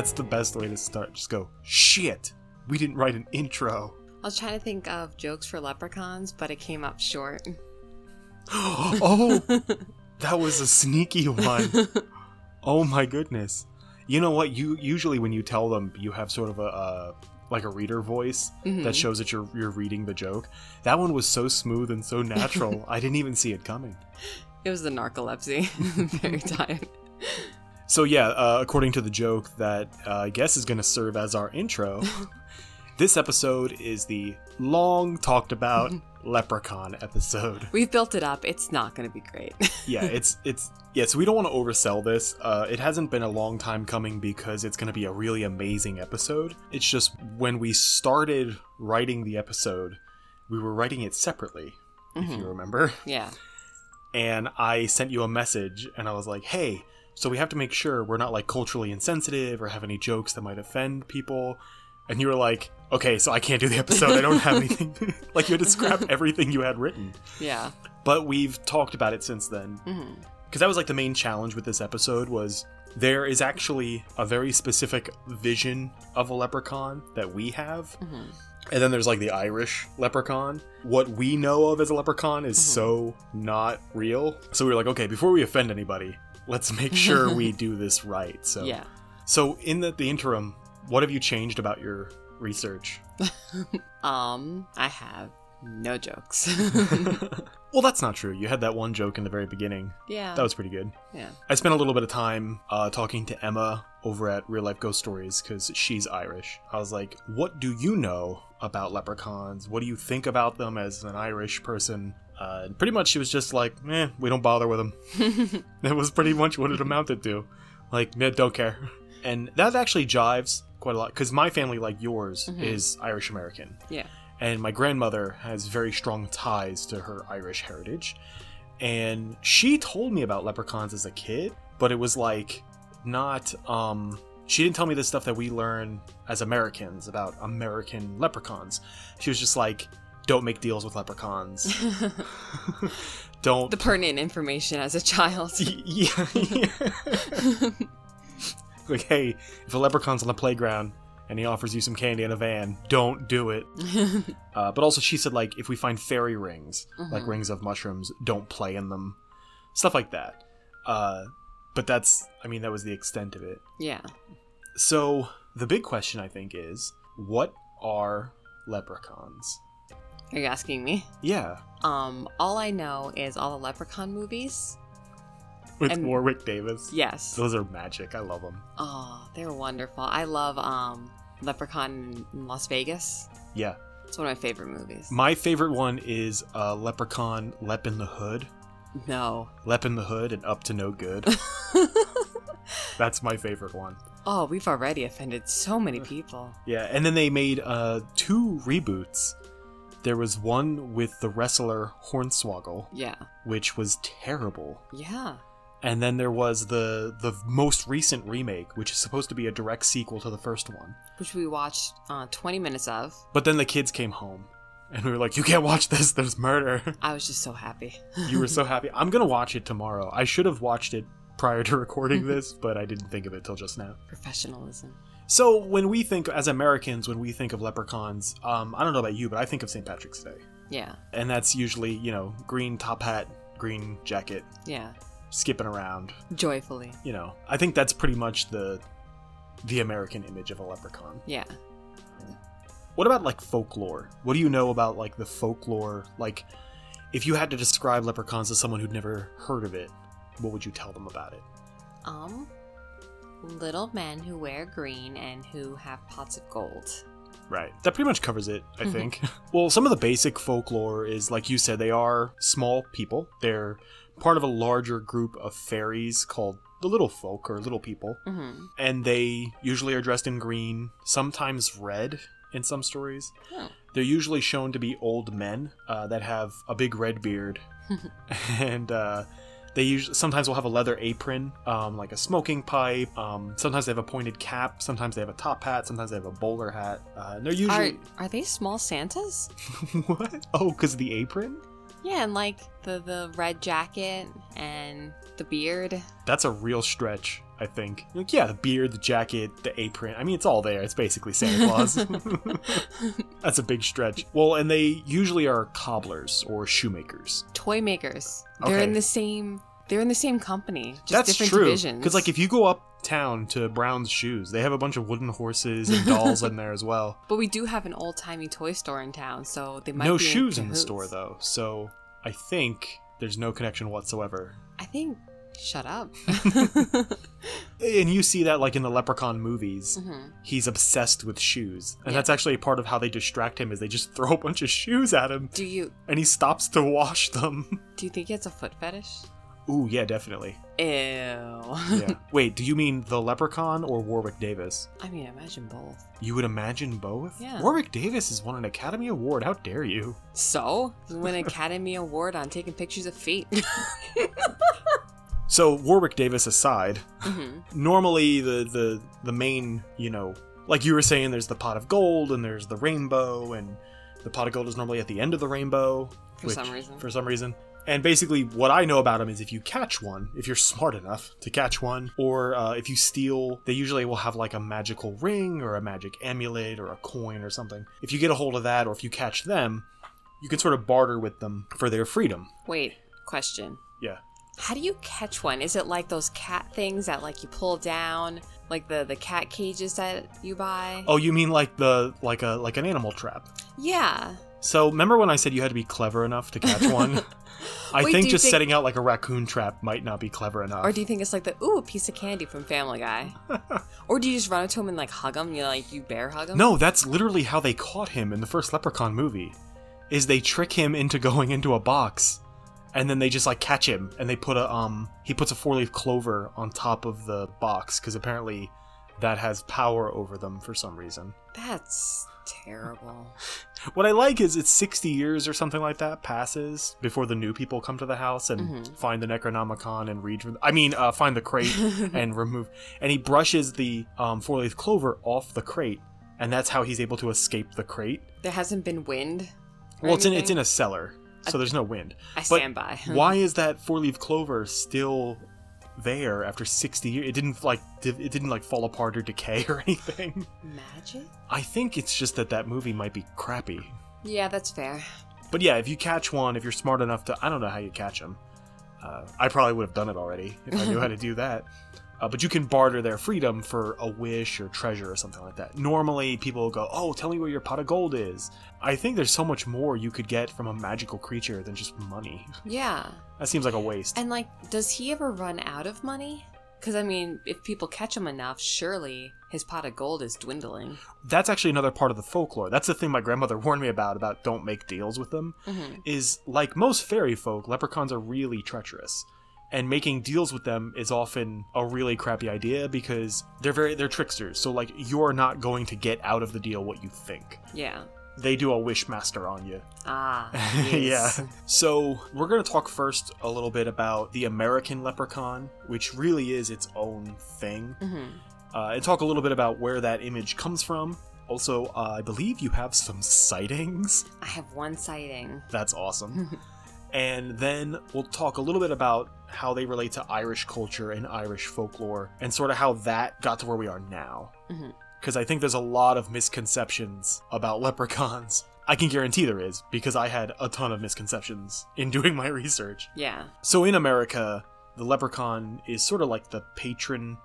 That's the best way to start. Just go, shit, we didn't write an intro. I was trying to think of jokes for leprechauns, but it came up short. oh, that was a sneaky one. Oh my goodness. You know what? You usually when you tell them you have sort of a uh, like a reader voice Mhm. that shows that you're you're reading the joke. That one was so smooth and so natural. I didn't even see it coming. It was the narcolepsy. Very tired. So yeah, uh, according to the joke that uh, I guess is going to serve as our intro, this episode is the long talked about leprechaun episode. We've built it up. It's not going to be great. yeah, it's it's yeah. So we don't want to oversell this. Uh, it hasn't been a long time coming because it's going to be a really amazing episode. It's just when we started writing the episode, we were writing it separately, if you remember. yeah. And I sent you a message, and I was like, "Hey, so we have to make sure we're not like culturally insensitive or have any jokes that might offend people." And you were like, "Okay, so I can't do the episode. I don't have anything." like you had to scrap everything you had written. Yeah. But we've talked about it since then hmm because that was like the main challenge with this episode was there is actually a very specific vision of a leprechaun that we have hmm and then there's like the irish leprechaun what we know of as a leprechaun is Mhm. so not real so we were like okay before we offend anybody let's make sure we do this right so Yeah. so in the, the interim what have you changed about your research Um, I have no jokes. well that's not true you had that one joke in the very beginning yeah. that was pretty good yeah. I spent a little bit of time uh, talking to Emma over at Real Life Ghost Stories because she's Irish. I was like, "What do you know about leprechauns? What do you think about them as an Irish person?" Uh, and pretty much, she was just like, "Eh, we don't bother with them." that was pretty much what it amounted to. Like, "Meh, don't care. And that actually jives quite a lot because my family, like yours, Mhm. is Irish American Yeah. and my grandmother has very strong ties to her Irish heritage. And she told me about leprechauns as a kid, but it was like not um she didn't tell me the stuff that we learn as Americans about American leprechauns. She was just like don't make deals with leprechauns. don't the pertinent information as a child. yeah, yeah. like hey, if a leprechaun's on the playground and he offers you some candy in a van, don't do it. Uh, but also, she said like if we find fairy rings, like Mhm. rings of mushrooms, don't play in them, stuff like that. Uh, but that's, I mean, that was the extent of it. yeah. So the big question I think is, what are leprechauns? Are you asking me? Yeah, Um, all I know is all the Leprechaun movies. with And- Warwick Davis. Yes. Those are magic. I love them. Oh, they're wonderful. I love um Leprechaun in Las Vegas. Yeah, It's one of my favorite movies. my favorite one is uh, Leprechaun Lep in the Hood. No. Lep in the Hood and Up to No Good. That's my favorite one. oh, we've already offended so many people. Yeah, and then they made uh, two reboots. There was one with the wrestler Hornswoggle, Yeah. which was terrible. Yeah. And then there was the the most recent remake, which is supposed to be a direct sequel to the first one. Which we watched uh, 20 minutes of. But then the kids came home, and we were like, "You can't watch this. There's murder." I was just so happy. you were so happy. I'm gonna watch it tomorrow. I should have watched it prior to recording this, but I didn't think of it till just now. Professionalism. So when we think as Americans, when we think of leprechauns, um, I don't know about you, but I think of St. Patrick's Day. Yeah. and that's usually you know green top hat green jacket Yeah. skipping around Joyfully. you know i think that's pretty much the the american image of a leprechaun Yeah. what about like folklore what do you know about like the folklore like if you had to describe leprechauns to someone who'd never heard of it what would you tell them about it Um, little men who wear green and who have pots of gold. Right. That pretty much covers it, I think. well, some of the basic folklore is, like you said, they are small people. They're part of a larger group of fairies called the Little Folk or Little People. Mm-hmm. And they usually are dressed in green, sometimes red in some stories. Oh. They're usually shown to be old men uh, that have a big red beard. and uh, they usually sometimes will have a leather apron, um, like a smoking pipe. Um, sometimes they have a pointed cap. Sometimes they have a top hat. Sometimes they have a bowler hat. Uh, and they're Are usually are they small Santas? what? Oh, because the apron. Yeah, and like the the red jacket and the beard. That's a real stretch. I think. Like, yeah, the beard, the jacket, the apron. I mean, it's all there. It's basically Santa Claus. That's a big stretch. Well, and they usually are cobblers or shoemakers. Toy makers. They're Okay. in the same. They're in the same company. Just That's different true. Because like if you go uptown to Brown's Shoes, they have a bunch of wooden horses and dolls in there as well. But we do have an old timey toy store in town, so they might no shoes in the store though, so I think there's no connection whatsoever. I think. Shut up. And you see that like in the Leprechaun movies. Mhm. He's obsessed with shoes. And Yeah. that's actually a part of how they distract him is they just throw a bunch of shoes at him Do you and he stops to wash them. do you think he has a foot fetish? Ooh, yeah, definitely. Ew. Yeah. Wait, do you mean the Leprechaun or Warwick Davis? I mean, imagine both. You would imagine both? Yeah. Warwick Davis has won an Academy Award. How dare you? So, win an Academy Award on taking pictures of feet. So Warwick Davis aside, hmm normally the the the main, you know, like you were saying, there's the pot of gold and there's the rainbow, and the pot of gold is normally at the end of the rainbow For some reason. For some reason. And basically, what I know about them is if you catch one, if you're smart enough to catch one, or uh, if you steal, they usually will have like a magical ring or a magic amulet or a coin or something. If you get a hold of that, or if you catch them, you can sort of barter with them for their freedom. Wait, question. Yeah. How do you catch one? Is it like those cat things that like you pull down, like the the cat cages that you buy? Oh, you mean like the like a like an animal trap? Yeah. So remember when I said you had to be clever enough to catch one? I Wait, think just think- setting out like a raccoon trap might not be clever enough. Or do you think it's like the ooh a piece of candy from Family Guy? or do you just run up to him and like hug him? You know, like you bear hug him? no, that's literally how they caught him in the first Leprechaun movie. Is they trick him into going into a box, and then they just like catch him, and they put a um he puts a four leaf clover on top of the box because apparently that has power over them for some reason. That's terrible. What I like is it's 60 years or something like that passes before the new people come to the house and Mhm. find the Necronomicon and read. I mean, uh, find the crate and remove. And he brushes the um, four leaf clover off the crate, and that's how he's able to escape the crate. There hasn't been wind. Well, it's in it's in a cellar, so there's no wind. I but stand by. Why is that four leaf clover still there after 60 years? It didn't like it didn't like fall apart or decay or anything. Magic? I think it's just that that movie might be crappy. Yeah, that's fair. But yeah, if you catch one, if you're smart enough to, I don't know how you catch them. Uh, I probably would have done it already if I knew how to do that. Uh, but you can barter their freedom for a wish or treasure or something like that. Normally, people will go, "Oh, tell me where your pot of gold is." I think there's so much more you could get from a magical creature than just money. Yeah. That seems like a waste. And like, does he ever run out of money? Because I mean, if people catch him enough, surely his pot of gold is dwindling. That's actually another part of the folklore. That's the thing my grandmother warned me about about don't make deals with them. Mhm. Is like most fairy folk, leprechauns are really treacherous. And making deals with them is often a really crappy idea because they're very they're tricksters. So like you're not going to get out of the deal what you think. Yeah. They do a wish master on you. Ah. yeah. So we're going to talk first a little bit about the American leprechaun, which really is its own thing. hmm uh, and talk a little bit about where that image comes from. Also, uh, I believe you have some sightings. I have one sighting. That's awesome. and then we'll talk a little bit about how they relate to Irish culture and Irish folklore, and sort of how that got to where we are now. Because I think there's a lot of misconceptions about leprechauns. I can guarantee there is, because I had a ton of misconceptions in doing my research. Yeah. So in America, the leprechaun is sort of like the patron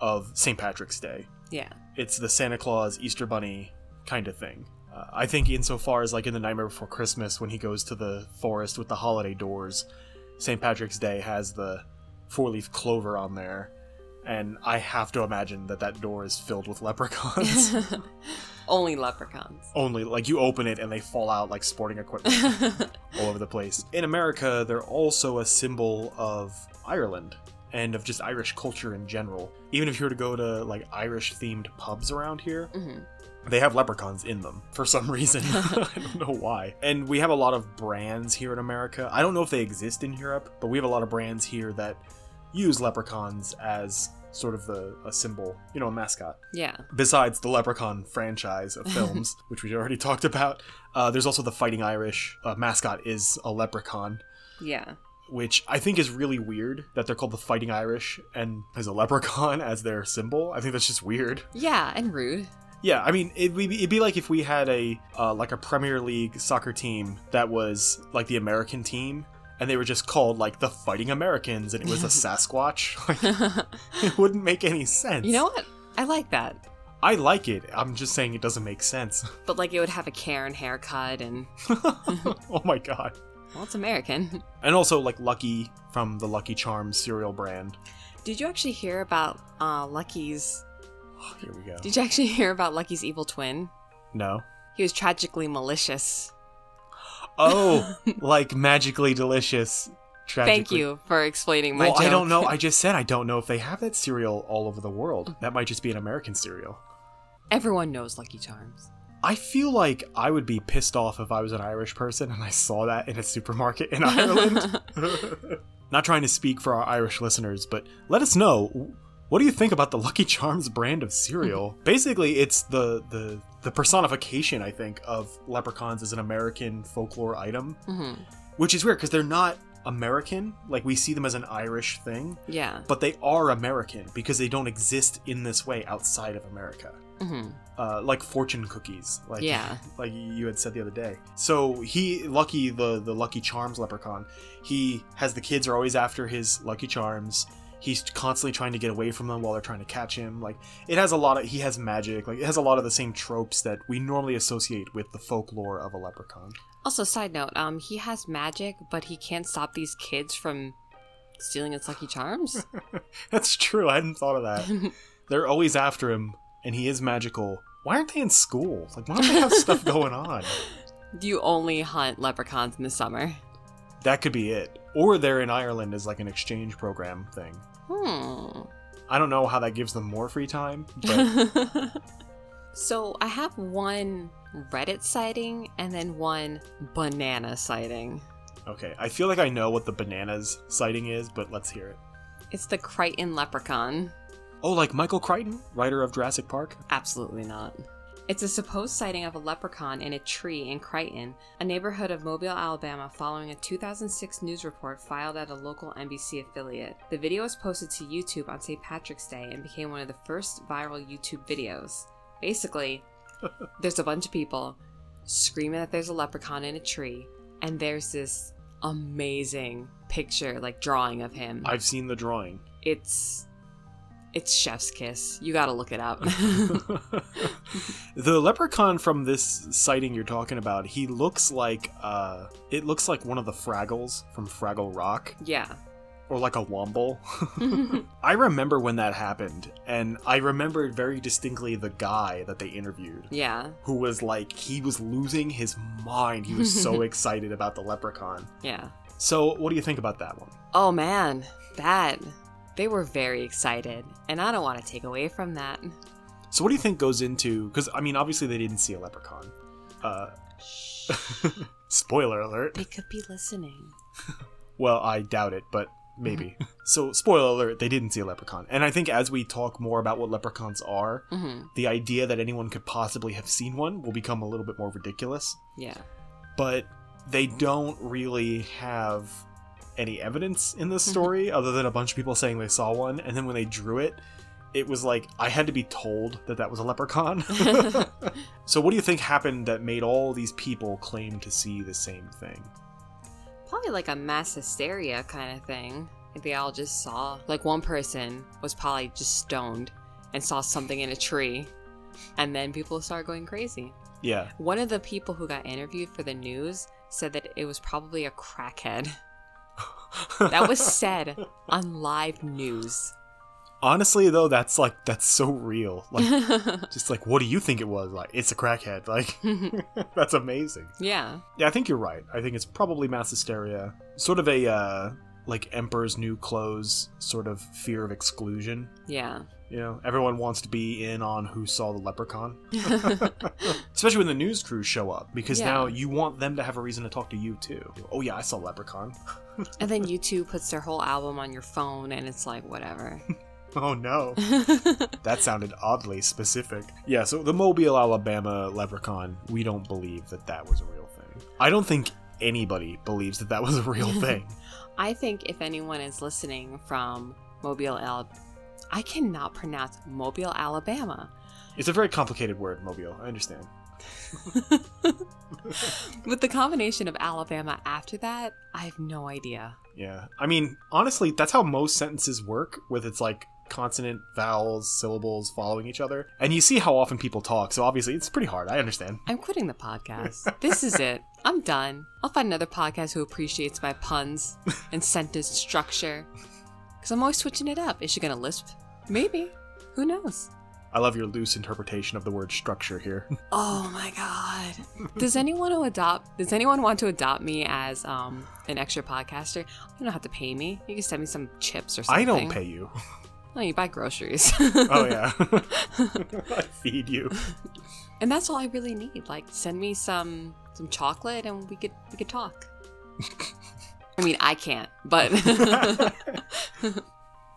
of St. Patrick's Day Yeah. it's the Santa Claus Easter Bunny kind of thing. Uh, I think insofar as like in the Nightmare Before Christmas when he goes to the forest with the holiday doors, St. Patrick's Day has the four-leaf clover on there, and I have to imagine that that door is filled with leprechauns. Only leprechauns. Only like you open it and they fall out like sporting equipment all over the place. In America, they're also a symbol of Ireland and of just Irish culture in general. Even if you were to go to like Irish themed pubs around here, hmm they have leprechauns in them for some reason. I don't know why. And we have a lot of brands here in America. I don't know if they exist in Europe, but we have a lot of brands here that use leprechauns as sort of the a symbol, you know, a mascot. Yeah. Besides the Leprechaun franchise of films, which we already talked about, uh, there's also the Fighting Irish uh, mascot is a leprechaun. Yeah. which I think is really weird that they're called the Fighting Irish and has a leprechaun as their symbol. I think that's just weird. Yeah, and rude. Yeah, I mean, it'd be, it'd be like if we had a uh, like a Premier League soccer team that was like the American team, and they were just called like the Fighting Americans, and it was a Sasquatch. Like, it wouldn't make any sense. You know what? I like that. I like it. I'm just saying it doesn't make sense. But like it would have a Karen haircut and oh my god. well, it's American. And also like Lucky from the Lucky Charms cereal brand. Did you actually hear about uh, Lucky's? Oh, here we go. Did you actually hear about Lucky's evil twin? No. He was tragically malicious. Oh, like magically delicious. Tragically. Thank you for explaining my Well, joke. I don't know. I just said I don't know if they have that cereal all over the world. That might just be an American cereal. Everyone knows Lucky Charms. I feel like I would be pissed off if I was an Irish person and I saw that in a supermarket in Ireland. Not trying to speak for our Irish listeners, but let us know what do you think about the Lucky Charms brand of cereal? Basically, it's the the the personification, I think, of leprechauns as an American folklore item, hmm which is weird because they're not American. Like we see them as an Irish thing, Yeah. but they are American because they don't exist in this way outside of America hmm uh, like fortune cookies, like Yeah. like you had said the other day. So he, Lucky, the the Lucky Charms leprechaun, he has the kids are always after his Lucky Charms. He's constantly trying to get away from them while they're trying to catch him. Like it has a lot of he has magic. Like it has a lot of the same tropes that we normally associate with the folklore of a leprechaun. Also, side note, um, he has magic, but he can't stop these kids from stealing his Lucky Charms. That's true. I hadn't thought of that. they're always after him, and he is magical. Why aren't they in school? Like why don't they have stuff going on? Do you only hunt leprechauns in the summer. That could be it. Or they're in Ireland as like an exchange program thing. Hmm. I don't know how that gives them more free time, but so I have one Reddit sighting and then one banana sighting. okay. I feel like I know what the bananas sighting is, but let's hear it. It's the Crichton leprechaun. Oh, like Michael Crichton, writer of Jurassic Park? Absolutely not. It's a supposed sighting of a leprechaun in a tree in Crichton, a neighborhood of Mobile, Alabama, following a 2006 news report filed at a local NBC affiliate. The video was posted to YouTube on St. Patrick's Day and became one of the first viral YouTube videos. Basically, there's a bunch of people screaming that there's a leprechaun in a tree, and there's this amazing picture, like drawing of him. I've seen the drawing. It's it's chef's kiss. You gotta look it up. the leprechaun from this sighting you're talking about, he looks like uh it looks like one of the Fraggles from Fraggle Rock yeah. or like a Womble. I remember when that happened and I remember very distinctly the guy that they interviewed yeah. who was like he was losing his mind. He was so excited about the leprechaun. Yeah. So, what do you think about that one? Oh man, that they were very excited, and I don't want to take away from that. So, what do you think goes into? Because I mean, obviously they didn't see a leprechaun. Uh, spoiler alert. They could be listening. Well, I doubt it, but maybe. so, spoiler alert, they didn't see a leprechaun. And I think as we talk more about what leprechauns are, hmm the idea that anyone could possibly have seen one will become a little bit more ridiculous. Yeah. But they don't really have any evidence in this mm-hmm. story other than a bunch of people saying they saw one. And then when they drew it, it was like I had to be told that that was a leprechaun. so, what do you think happened that made all these people claim to see the same thing? Probably like a mass hysteria kind of thing. They all just saw, like one person was probably just stoned and saw something in a tree, and then people started going crazy. Yeah. One of the people who got interviewed for the news said that it was probably a crackhead. That was said on live news. Honestly, though, that's like that's so real. Like, just like, what do you think it was? Like, it's a crackhead. Like, that's amazing. yeah. Yeah, I think you're right. I think it's probably mass hysteria, sort of a uh, like Emperor's New Clothes sort of fear of exclusion. Yeah. You know, everyone wants to be in on who saw the leprechaun, especially when the news crews show up, because Yeah. now you want them to have a reason to talk to you too. Oh yeah, I saw leprechaun. And then YouTube puts their whole album on your phone, and it's like, whatever. Oh no. That sounded oddly specific. Yeah, so the Mobile, Alabama leprechaun, we don't believe that that was a real thing. I don't think anybody believes that that was a real thing. I think if anyone is listening from Mobile, Alabama, I cannot pronounce Mobile, Alabama. It's a very complicated word, Mobile. I understand. With the combination of Alabama after that, I have no idea. Yeah. I mean, honestly, that's how most sentences work with its like consonant, vowels, syllables following each other. And you see how often people talk, so obviously it's pretty hard. I understand. I'm quitting the podcast. this is it. I'm done. I'll find another podcast who appreciates my puns and sentence structure. Because I'm always switching it up. Is she going to lisp? Maybe. Who knows? I love your loose interpretation of the word structure here. Oh my god. Does anyone who adopt does anyone want to adopt me as um an extra podcaster? You don't have to pay me. You can send me some chips or something. I don't pay you. No, you buy groceries. Oh yeah. I feed you. and that's all I really need. Like send me some some chocolate and we could we could talk. I mean, I can't, but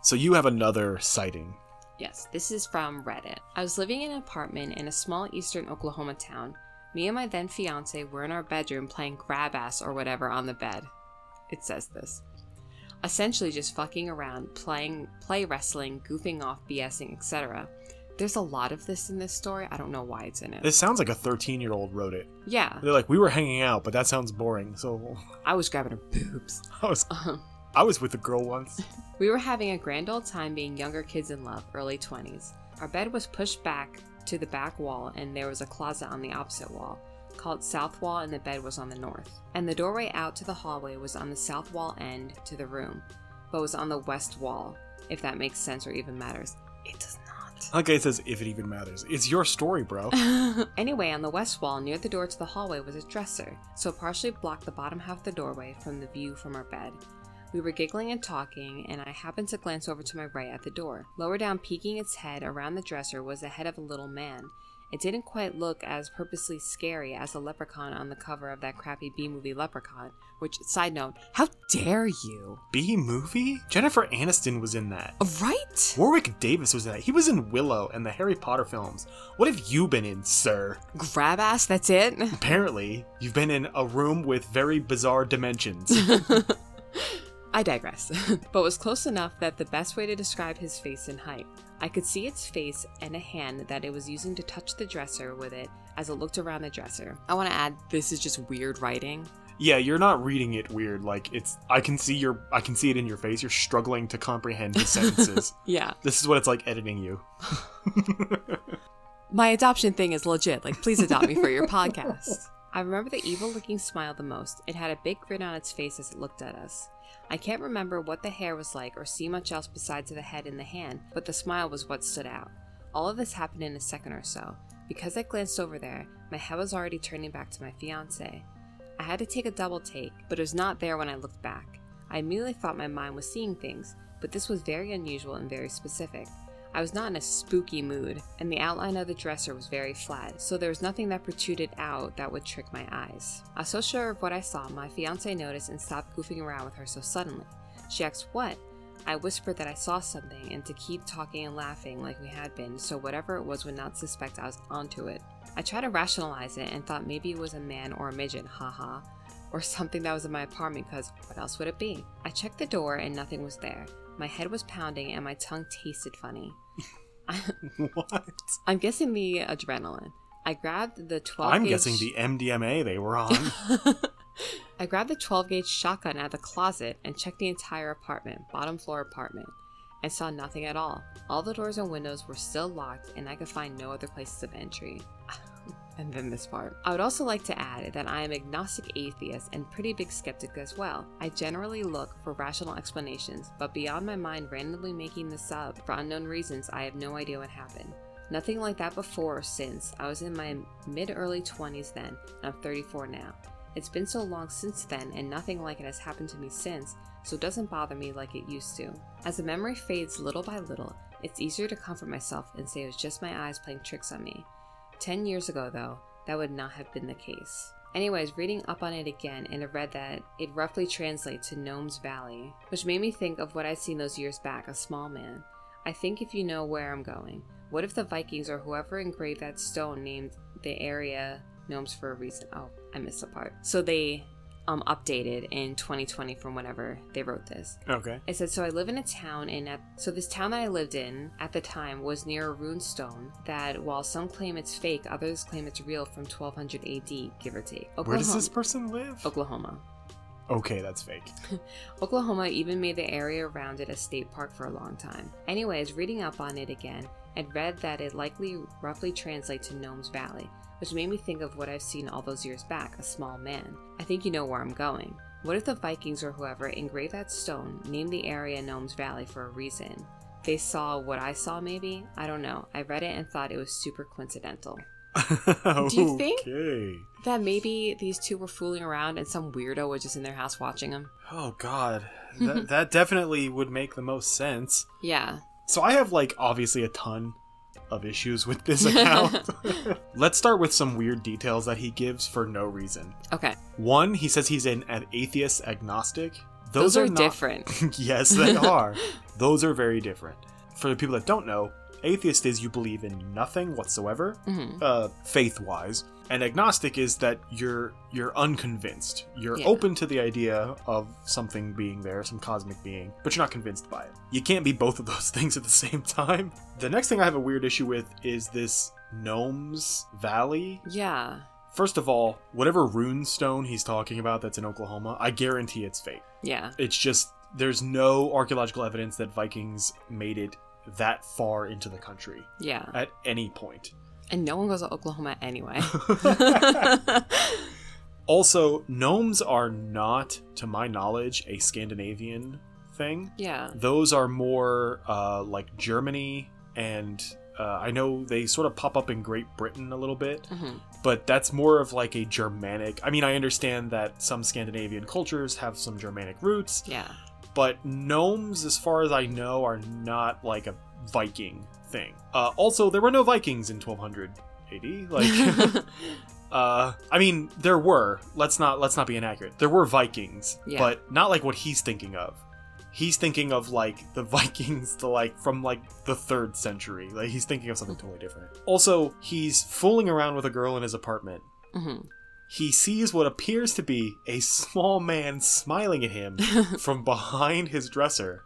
So you have another sighting. Yes, this is from Reddit. I was living in an apartment in a small eastern Oklahoma town. Me and my then fiance were in our bedroom playing grab ass or whatever on the bed. It says this. Essentially just fucking around, playing play wrestling, goofing off, BSing, etc. There's a lot of this in this story. I don't know why it's in it. This sounds like a 13 year old wrote it. Yeah, They're like, we were hanging out, but that sounds boring. So I was grabbing her boobs. I was, uh-huh. I was with a girl once. We were having a grand old time being younger kids in love, early 20s. Our bed was pushed back to the back wall, and there was a closet on the opposite wall, called south wall, and the bed was on the north. And the doorway out to the hallway was on the south wall end to the room, but was on the west wall, if that makes sense or even matters. It does not. Like it says, if it even matters. It's your story, bro. anyway, on the west wall, near the door to the hallway, was a dresser, so it partially blocked the bottom half of the doorway from the view from our bed. We were giggling and talking, and I happened to glance over to my right at the door. Lower down, peeking its head around the dresser, was the head of a little man. It didn't quite look as purposely scary as the leprechaun on the cover of that crappy B movie Leprechaun. Which, side note, how dare you? B movie? Jennifer Aniston was in that. Oh, right? Warwick Davis was in that. He was in Willow and the Harry Potter films. What have you been in, sir? Grab ass, that's it? Apparently, you've been in a room with very bizarre dimensions. I digress, but was close enough that the best way to describe his face and height. I could see its face and a hand that it was using to touch the dresser with it as it looked around the dresser. I want to add this is just weird writing. yeah, you're not reading it weird. Like it's, I can see your, I can see it in your face. You're struggling to comprehend the sentences. Yeah, this is what it's like editing you. my adoption thing is legit. Like, please adopt me for your podcast. I remember the evil looking smile the most. It had a big grin on its face as it looked at us. I can't remember what the hair was like or see much else besides the head and the hand, but the smile was what stood out. All of this happened in a second or so. Because I glanced over there, my head was already turning back to my fiance. I had to take a double take, but it was not there when I looked back. I immediately thought my mind was seeing things, but this was very unusual and very specific. I was not in a spooky mood, and the outline of the dresser was very flat, so there was nothing that protruded out that would trick my eyes. I was so sure of what I saw, my fiance noticed and stopped goofing around with her so suddenly. She asked, What? I whispered that I saw something and to keep talking and laughing like we had been, so whatever it was would not suspect I was onto it. I tried to rationalize it and thought maybe it was a man or a midget, haha, or something that was in my apartment because what else would it be? I checked the door and nothing was there. My head was pounding and my tongue tasted funny. what? I'm guessing the adrenaline. I grabbed the 12 I'm gauge... guessing the MDMA they were on. I grabbed the 12 gauge shotgun out of the closet and checked the entire apartment, bottom floor apartment, and saw nothing at all. All the doors and windows were still locked, and I could find no other places of entry. And then this part. I would also like to add that I am agnostic atheist and pretty big skeptic as well. I generally look for rational explanations, but beyond my mind randomly making this up for unknown reasons, I have no idea what happened. Nothing like that before or since. I was in my mid early 20s then, and I'm 34 now. It's been so long since then, and nothing like it has happened to me since, so it doesn't bother me like it used to. As the memory fades little by little, it's easier to comfort myself and say it was just my eyes playing tricks on me. Ten years ago, though, that would not have been the case. Anyways, reading up on it again, and I read that it roughly translates to Gnomes Valley, which made me think of what I'd seen those years back, a small man. I think if you know where I'm going, what if the Vikings or whoever engraved that stone named the area Gnomes for a reason? Oh, I missed a part. So they um, updated in 2020 from whenever they wrote this. Okay. It said, so I live in a town, and at, so this town that I lived in at the time was near a rune stone that, while some claim it's fake, others claim it's real from 1200 AD, give or take. Where does this person live? Oklahoma. Okay, that's fake. Oklahoma even made the area around it a state park for a long time. Anyways, reading up on it again, I'd read that it likely roughly translates to Gnomes Valley, which made me think of what I've seen all those years back a small man. I think you know where I'm going. What if the Vikings or whoever engraved that stone named the area Gnomes Valley for a reason? They saw what I saw, maybe? I don't know. I read it and thought it was super coincidental. Do you think- Okay. That maybe these two were fooling around and some weirdo was just in their house watching them? Oh God, that that definitely would make the most sense. Yeah. So I have like obviously a ton of issues with this account. Let's start with some weird details that he gives for no reason. Okay. One, he says he's an, an atheist agnostic. Those, are, not- different. yes, they are. Those are very different. For the people that don't know, atheist is you believe in nothing whatsoever, hmm uh, faith-wise, and agnostic is that you're you're unconvinced. You're Yeah. open to the idea of something being there, some cosmic being, but you're not convinced by it. You can't be both of those things at the same time. The next thing I have a weird issue with is this Gnomes Valley. Yeah. First of all, whatever rune stone he's talking about that's in Oklahoma, I guarantee it's fake. Yeah. It's just there's no archaeological evidence that Vikings made it that far into the country Yeah. at any point. And no one goes to Oklahoma anyway. Also, gnomes are not, to my knowledge, a Scandinavian thing. yeah. Those are more uh, like Germany, and uh, I know they sort of pop up in Great Britain a little bit, hmm but that's more of like a Germanic. I mean, I understand that some Scandinavian cultures have some Germanic roots, Yeah. but gnomes, as far as I know, are not like a Viking thing. Uh, also, there were no Vikings in 1200 AD. Like, uh, I mean, there were. Let's not let's not be inaccurate. There were Vikings, Yeah. but not like what he's thinking of. He's thinking of like the Vikings to like from like the third century. Like he's thinking of something totally different. Also, he's fooling around with a girl in his apartment. hmm He sees what appears to be a small man smiling at him from behind his dresser,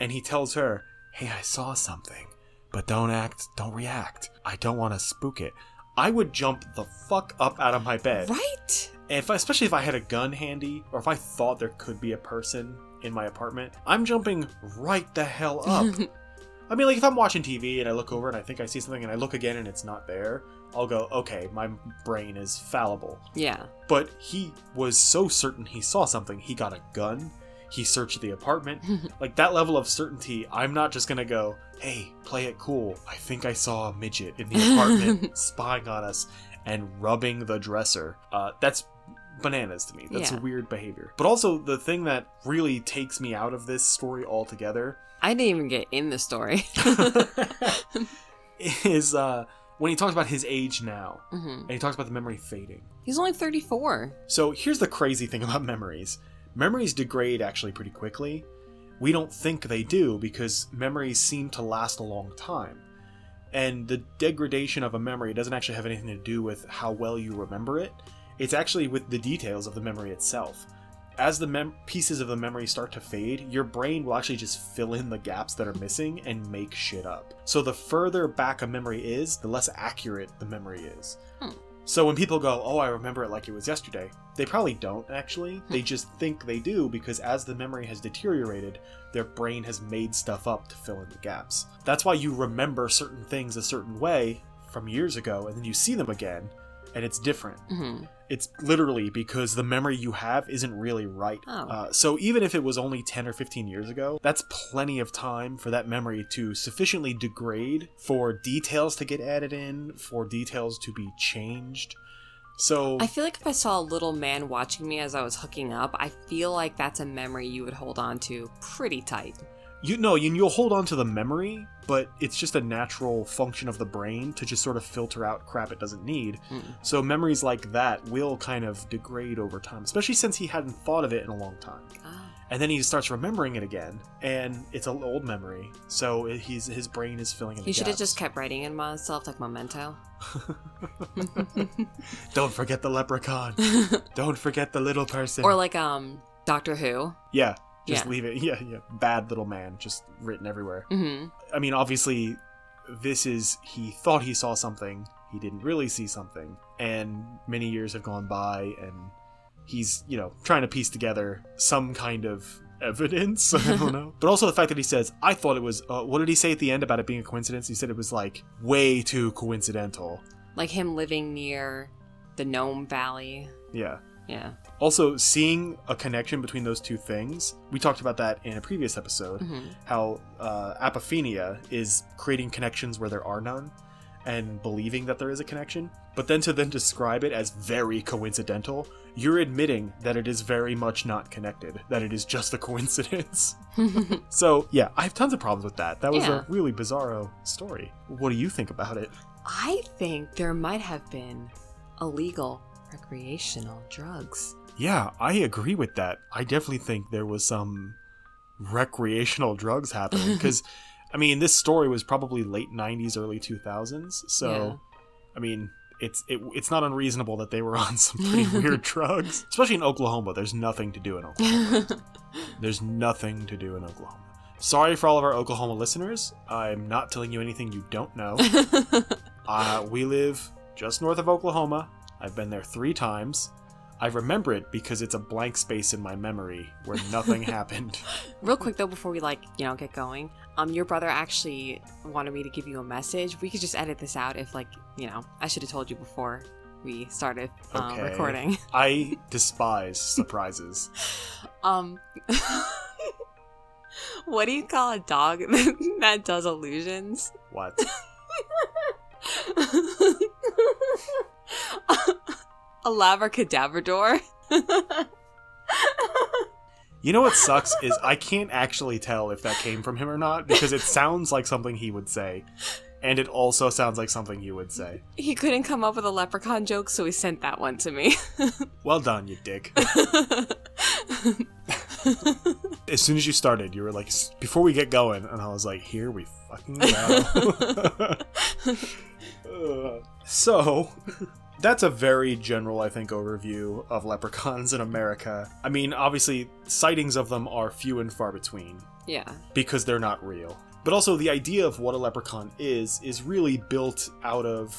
and he tells her, Hey, I saw something, but don't act, don't react. I don't want to spook it. I would jump the fuck up out of my bed. Right? If, especially if I had a gun handy, or if I thought there could be a person in my apartment, I'm jumping right the hell up. I mean, like if I'm watching TV and I look over and I think I see something and I look again and it's not there, I'll go, okay, my brain is fallible. yeah. But he was so certain he saw something, he got a gun, he searched the apartment. like that level of certainty, I'm not just gonna go, hey, play it cool. I think I saw a midget in the apartment spying on us and rubbing the dresser. Uh, that's bananas to me. That's Yeah. weird behavior. But also, the thing that really takes me out of this story altogether I didn't even get in the story. is uh, when he talks about his age now, hmm and he talks about the memory fading. He's only 34. So here's the crazy thing about memories memories degrade actually pretty quickly. We don't think they do because memories seem to last a long time. And the degradation of a memory doesn't actually have anything to do with how well you remember it, it's actually with the details of the memory itself. As the mem- pieces of the memory start to fade, your brain will actually just fill in the gaps that are missing and make shit up. So the further back a memory is, the less accurate the memory is. Hmm. So when people go, "Oh, I remember it like it was yesterday," they probably don't actually. Hmm. They just think they do because as the memory has deteriorated, their brain has made stuff up to fill in the gaps. That's why you remember certain things a certain way from years ago and then you see them again and it's different. hmm It's literally because the memory you have isn't really right. Oh. Uh, so even if it was only 10 or 15 years ago, that's plenty of time for that memory to sufficiently degrade, for details to get added in, for details to be changed. So I feel like if I saw a little man watching me as I was hooking up, I feel like that's a memory you would hold on to pretty tight. You know you, you'll hold on to the memory, but it's just a natural function of the brain to just sort of filter out crap it doesn't need. Mm. So memories like that will kind of degrade over time, especially since he hadn't thought of it in a long time. Ah. and then he starts remembering it again, and it's an old memory. So he's his brain is filling in. He the should have just kept writing in myself like memento. Don't forget the leprechaun. Don't forget the little person. or like um Doctor Who. yeah, just Yeah. leave it. Yeah, yeah. Bad little man, just written everywhere. hmm I mean, obviously, this is he thought he saw something. He didn't really see something, and many years have gone by, and he's you know trying to piece together some kind of evidence. I don't know, but also the fact that he says, "I thought it was." Uh, what did he say at the end about it being a coincidence? He said it was like way too coincidental. Like him living near the Gnome Valley. Yeah. Yeah. Also, seeing a connection between those two things, we talked about that in a previous episode. hmm How uh, apophenia is creating connections where there are none, and believing that there is a connection. But then to then describe it as very coincidental, you're admitting that it is very much not connected, that it is just a coincidence. so, yeah, I have tons of problems with that. That was Yeah. a really bizarro story. What do you think about it? I think there might have been illegal recreational drugs. Yeah, I agree with that. I definitely think there was some recreational drugs happening because I mean, this story was probably late 90s, early 2000s. So, Yeah. I mean, it's it, it's not unreasonable that they were on some pretty weird drugs, especially in Oklahoma. There's nothing to do in Oklahoma. There's nothing to do in Oklahoma. Sorry for all of our Oklahoma listeners. I'm not telling you anything you don't know. Uh, we live just north of Oklahoma. I've been there three times. I remember it because it's a blank space in my memory where nothing happened. Real quick though, before we like you know get going, um, your brother actually wanted me to give you a message. We could just edit this out if like you know I should have told you before we started um, Okay. recording. I despise surprises. Um, what do you call a dog that does illusions? What? a labracadabrador. You know what sucks is I can't actually tell if that came from him or not because it sounds like something he would say. And it also sounds like something you would say. he couldn't come up with a leprechaun joke, so he sent that one to me. Well done, you dick. As soon as you started, you were like, before we get going, and I was like, here we fucking go. So, that's a very general, I think, overview of leprechauns in America. I mean, obviously, sightings of them are few and far between yeah. because they're not real. But also, the idea of what a leprechaun is, is really built out of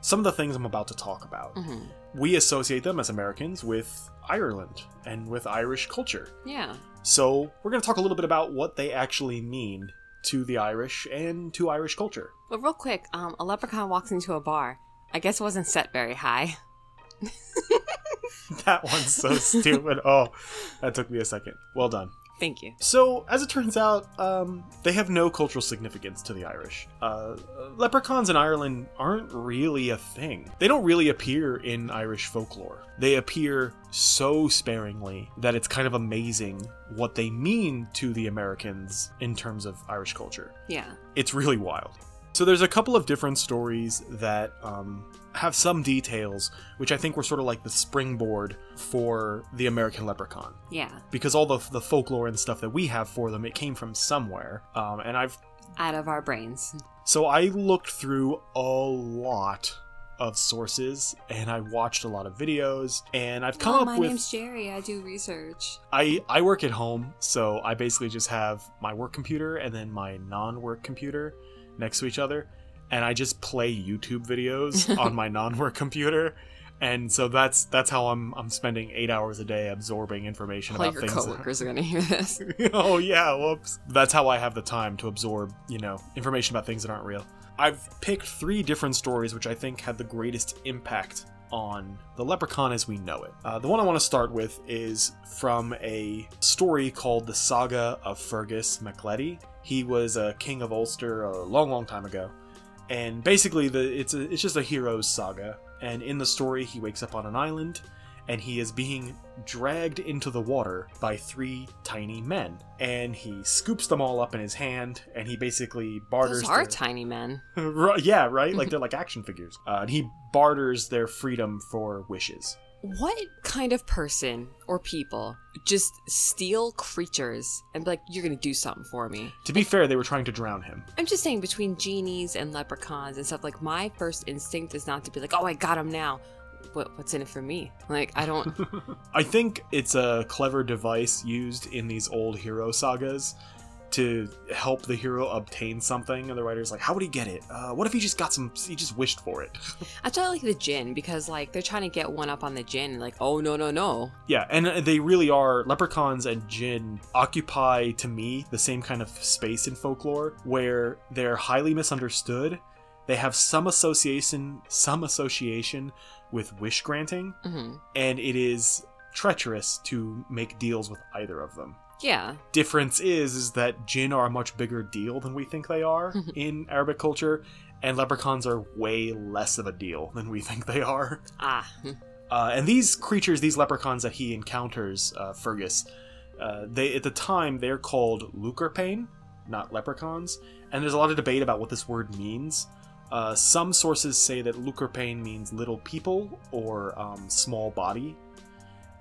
some of the things I'm about to talk about. hmm We associate them as Americans with Ireland and with Irish culture. Yeah. So, we're going to talk a little bit about what they actually mean to the Irish and to Irish culture. But real quick, um, a leprechaun walks into a bar. I guess it wasn't set very high. That one's so stupid. Oh, that took me a second. Well done. Thank you. So, as it turns out, um, they have no cultural significance to the Irish. Uh, leprechauns in Ireland aren't really a thing. They don't really appear in Irish folklore. They appear so sparingly that it's kind of amazing what they mean to the Americans in terms of Irish culture. Yeah. It's really wild. So there's a couple of different stories that um, have some details, which I think were sort of like the springboard for the American leprechaun Yeah. because all the the folklore and stuff that we have for them, it came from somewhere. Um, and I've Out of our brains. so I looked through a lot of sources and I watched a lot of videos and I've come oh, up my with name's Jerry. I do research. I I work at home, so I basically just have my work computer and then my non-work computer next to each other, and I just play YouTube videos on my non-work computer. And so that's that's how I'm I'm spending eight hours a day absorbing information All about your things. that- coworkers are gonna hear this. oh yeah, whoops. That's how I have the time to absorb, you know, information about things that aren't real. I've picked three different stories which I think had the greatest impact on the leprechaun as we know it. Uh, the one I want to start with is from a story called The Saga of Fergus mac Léti. He was a king of Ulster a long, long time ago. And basically, the it's a, it's just a hero's saga. And in the story, he wakes up on an island, and he is being dragged into the water by three tiny men. And he scoops them all up in his hand, and he basically barters. Those are their- tiny men. Yeah, right. Like they're like action figures. Uh, and he barters their freedom for wishes. What kind of person or people just steal creatures and be like, you're gonna do something for me? To be fair, they were trying to drown him. I'm just saying, between genies and leprechauns and stuff, like, my first instinct is not to be like, oh, I got him now. What, what's in it for me? Like, I don't. I think it's a clever device used in these old hero sagas to help the hero obtain something, and the writer's like, how would he get it? Uh, what if he just got some? He just wished for it. I try like the jinn because, like, they're trying to get one up on the jinn, and like, oh, no, no, no. yeah, and they really are. Leprechauns and jinn occupy, to me, the same kind of space in folklore where they're highly misunderstood. They have some association, some association with wish granting, hmm and it is treacherous to make deals with either of them. Yeah. difference is is that jinn are a much bigger deal than we think they are in Arabic culture, and leprechauns are way less of a deal than we think they are. Ah. Uh, and these creatures, these leprechauns that he encounters, uh, Fergus, uh, they at the time they're called Luchorpán, not leprechauns. And there's a lot of debate about what this word means. Uh, some sources say that Luchorpán means little people or um, small body,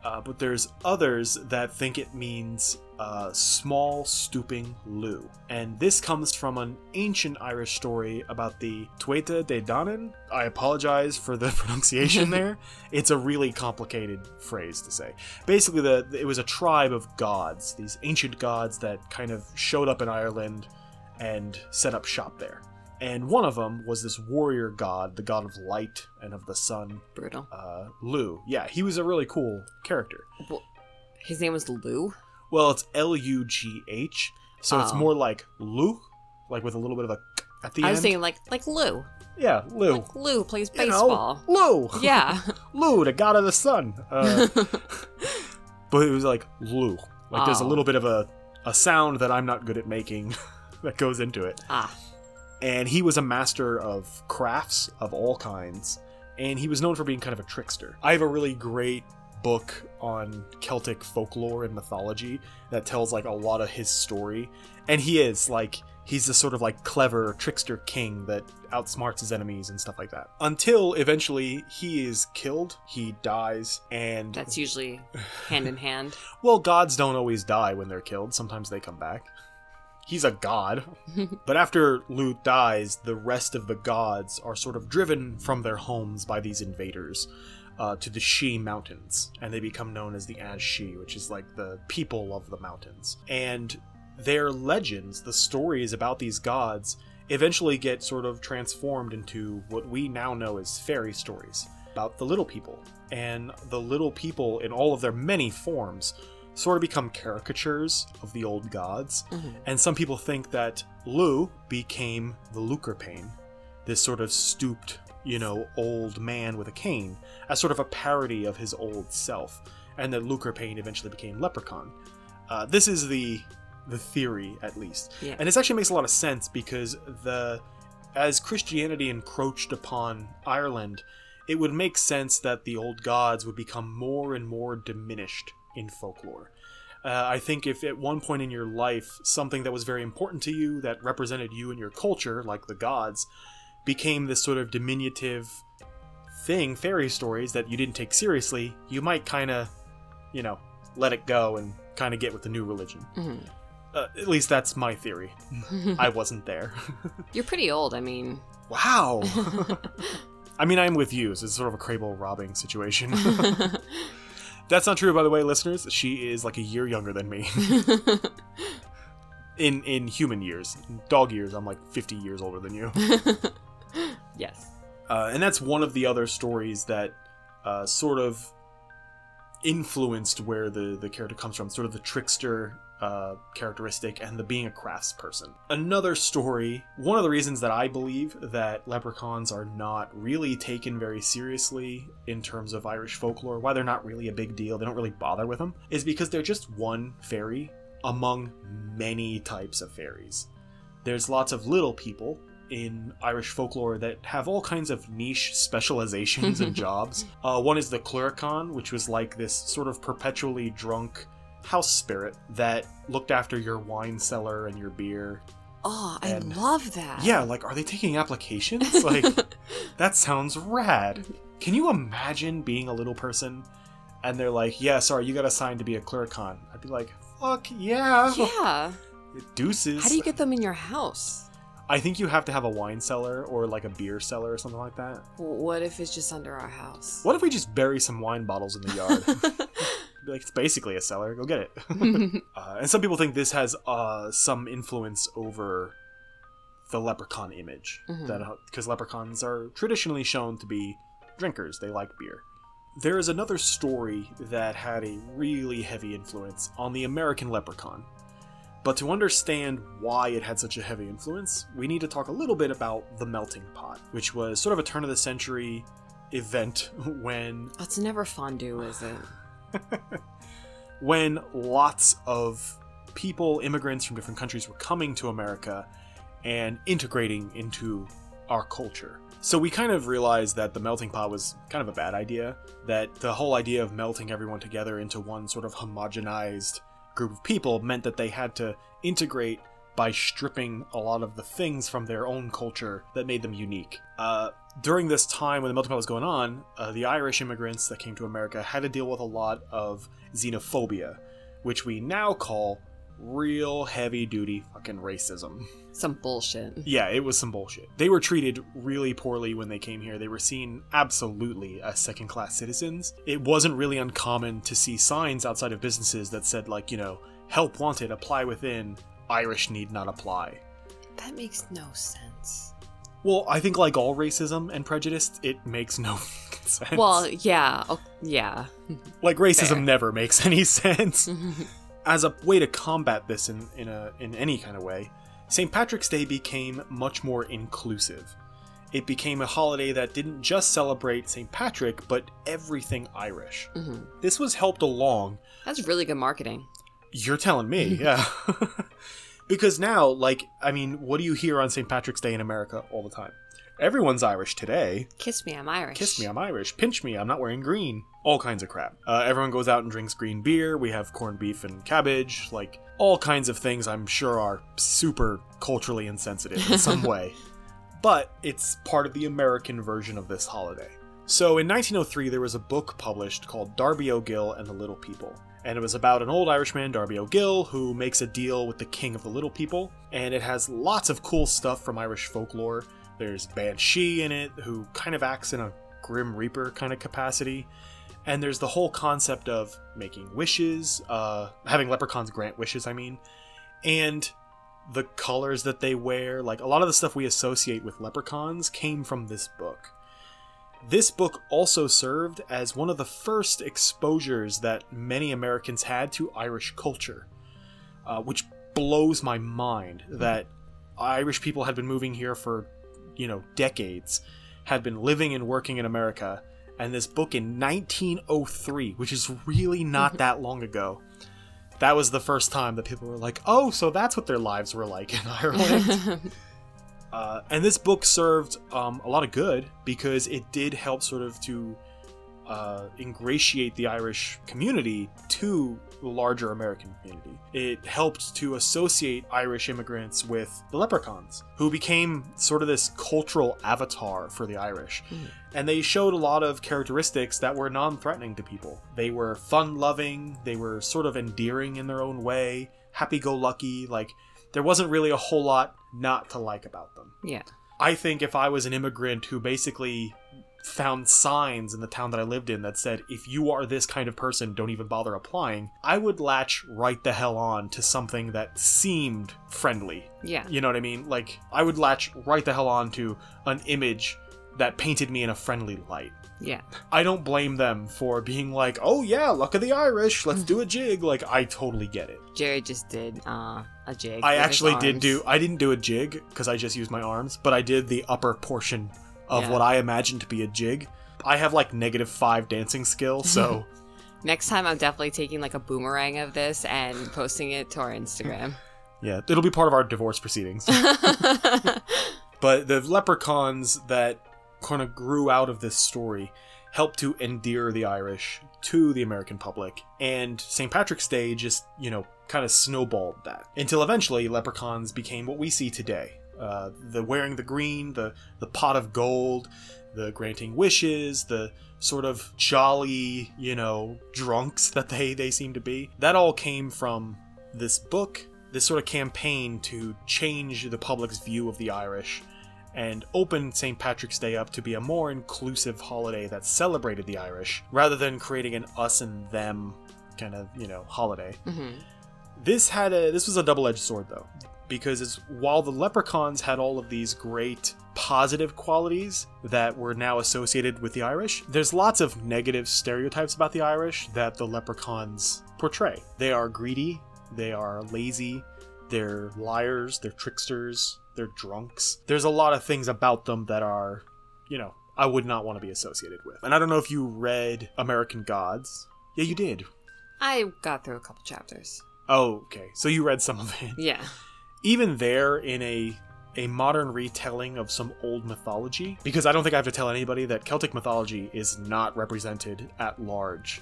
uh, but there's others that think it means uh, small stooping Lugh. And this comes from an ancient Irish story about the Tuatha De Danann. I apologize for the pronunciation there. It's a really complicated phrase to say. Basically, the it was a tribe of gods, these ancient gods that kind of showed up in Ireland and set up shop there. And one of them was this warrior god, the god of light and of the sun, Brutal. uh, Lou. Yeah, he was a really cool character. Well, his name was Lou? Well, it's L U G H, so it's Oh. more like Lou, like with a little bit of a k at the I end. I was thinking like like Lou. yeah, Lou. Like Lou plays You know, baseball. Lou. Yeah. Lou, the god of the sun. Uh, but it was like Lou. Like there's a Oh. little bit of a, a sound that I'm not good at making that goes into it. ah. And he was a master of crafts of all kinds and he was known for being kind of a trickster i have a really great book on celtic folklore and mythology that tells like a lot of his story and he is like he's this sort of like clever trickster king that outsmarts his enemies and stuff like that until eventually he is killed he dies and That's usually hand in hand. well, gods don't always die when they're killed. Sometimes they come back. He's a god. but after Lugh dies, the rest of the gods are sort of driven from their homes by these invaders uh, to the Sidhe Mountains, and they become known as the Sidhe, which is like the people of the mountains. And their legends, the stories about these gods, eventually get sort of transformed into what we now know as fairy stories about the little people. And the little people, in all of their many forms, sort of become caricatures of the old gods. Mhm. And some people think that Lugh became the Luchorpán, this sort of stooped, you know, old man with a cane, as sort of a parody of his old self, and that Luchorpán eventually became Leprechaun. Uh, this is the the theory, at least, Yeah. and this actually makes a lot of sense because the as Christianity encroached upon Ireland, it would make sense that the old gods would become more and more diminished in folklore. Uh, I think if at one point in your life something that was very important to you that represented you and your culture, like the gods, became this sort of diminutive thing, fairy stories that you didn't take seriously, you might kind of, you know, let it go and kind of get with the new religion. Mhm. Uh, at least that's my theory. I wasn't there. You're pretty old. I mean, wow. I mean, I'm with you. So it's sort of a Crable robbing situation. That's not true, by the way, listeners. She is like a year younger than me. in in human years. In dog years, I'm like 50 years older than you. yes. Uh, and that's one of the other stories that uh, sort of influenced where the, the character comes from, sort of the trickster uh, characteristic and the being a craftsperson. Another story, one of the reasons that I believe that leprechauns are not really taken very seriously in terms of Irish folklore, why they're not really a big deal, they don't really bother with them, is because they're just one fairy among many types of fairies. There's lots of little people in Irish folklore that have all kinds of niche specializations and jobs. Uh, one is the Clurichaun, which was like this sort of perpetually drunk house spirit that looked after your wine cellar and your beer. Oh, I And- love that. Yeah, like, are they taking applications? Like, that sounds rad. Can you imagine being a little person and they're like, "Yeah, sorry, you got assigned to be a clurichaun." I'd be like, "Fuck yeah, Yeah. deuces." How do you get them in your house? I think you have to have a wine cellar or like a beer cellar or something like that. What if it's just under our house? What if we just bury some wine bottles in the yard? Like it's basically a cellar. Go get it. uh, and some people think this has uh, some influence over the leprechaun image, Mhm. that because leprechauns are traditionally shown to be drinkers. They like beer. There is another story that had a really heavy influence on the American leprechaun. But to understand why it had such a heavy influence, we need to talk a little bit about the melting pot, which was sort of a turn of the century event when That's never fondue, is it? when lots of people, immigrants from different countries, were coming to America and integrating into our culture. So we kind of realized that the melting pot was kind of a bad idea, that the whole idea of melting everyone together into one sort of homogenized group of people meant that they had to integrate by stripping a lot of the things from their own culture that made them unique. Uh, during this time when the melting pot was going on, uh, the Irish immigrants that came to America had to deal with a lot of xenophobia, which we now call real heavy duty fucking racism. Some bullshit. Yeah, it was some bullshit. They were treated really poorly when they came here. They were seen absolutely as second class citizens. It wasn't really uncommon to see signs outside of businesses that said, like, you know, help wanted, apply within, Irish need not apply. That makes no sense. Well, I think, like all racism and prejudice, it makes no sense. Well, yeah, oh, yeah. like racism fair. never makes any sense. As a way to combat this in, in a in any kind of way, St. Patrick's Day became much more inclusive. It became a holiday that didn't just celebrate St. Patrick, but everything Irish. Mhm. This was helped along. That's really good marketing. You're telling me, yeah. Because now, like, I mean, what do you hear on St. Patrick's Day in America all the time? Everyone's Irish today. Kiss me, I'm Irish. Kiss me, I'm Irish. Pinch me, I'm not wearing green. All kinds of crap. Uh, everyone goes out and drinks green beer. We have corned beef and cabbage. Like, all kinds of things I'm sure are super culturally insensitive in some way. But it's part of the American version of this holiday. So in 1903, there was a book published called Darby O'Gill and the Little People. And it was about an old Irishman, Darby O'Gill, who makes a deal with the king of the little people. And it has lots of cool stuff from Irish folklore. There's Banshee in it, who kind of acts in a Grim Reaper kind of capacity. And there's the whole concept of making wishes, uh, having leprechauns grant wishes, I mean, and the colors that they wear. Like a lot of the stuff we associate with leprechauns came from this book. This book also served as one of the first exposures that many Americans had to Irish culture, uh, which blows my mind that Irish people had been moving here for, you know, decades, had been living and working in America, and this book in 1903, which is really not that long ago, that was the first time that people were like, oh, so that's what their lives were like in Ireland. Uh, and this book served um, a lot of good because it did help sort of to uh, ingratiate the Irish community to the larger American community. It helped to associate Irish immigrants with the leprechauns, who became sort of this cultural avatar for the Irish. And they showed a lot of characteristics that were non threatening to people. They were fun loving, they were sort of endearing in their own way, happy go lucky, like, there wasn't really a whole lot not to like about them. yeah. I think if I was an immigrant who basically found signs in the town that I lived in that said, if you are this kind of person, don't even bother applying, I would latch right the hell on to something that seemed friendly. Yeah. You know what I mean? Like, I would latch right the hell on to an image that painted me in a friendly light. Yeah. I don't blame them for being like, oh yeah, luck of the Irish, let's do a jig. Like, I totally get it. Jerry just did uh, a jig. I actually did do. I didn't do a jig because I just used my arms, but I did the upper portion of Yeah. what I imagined to be a jig. I have like negative five dancing skill, so Next time, I'm definitely taking like a boomerang of this and posting it to our Instagram. yeah, it'll be part of our divorce proceedings. but the leprechauns that kind of grew out of this story helped to endear the Irish to the American public, and St. Patrick's Day just, you know, kind of snowballed that until eventually leprechauns became what we see today. Uh, the wearing the green, the the pot of gold, the granting wishes, the sort of jolly, you know, drunks that they they seem to be. That all came from this book, this sort of campaign to change the public's view of the Irish and open St. Patrick's Day up to be a more inclusive holiday that celebrated the Irish rather than creating an us and them kind of, you know, holiday. hmm This had a this was a double-edged sword though, because it's, while the leprechauns had all of these great positive qualities that were now associated with the Irish, there's lots of negative stereotypes about the Irish that the leprechauns portray. They are greedy, they are lazy, they're liars, they're tricksters, they're drunks. There's a lot of things about them that are, you know, I would not want to be associated with. And I don't know if you read American Gods. Yeah, you did. I got through a couple chapters. Oh, okay. So you read some of it. Yeah. even there in a a modern retelling of some old mythology because I don't think I have to tell anybody that Celtic mythology is not represented at large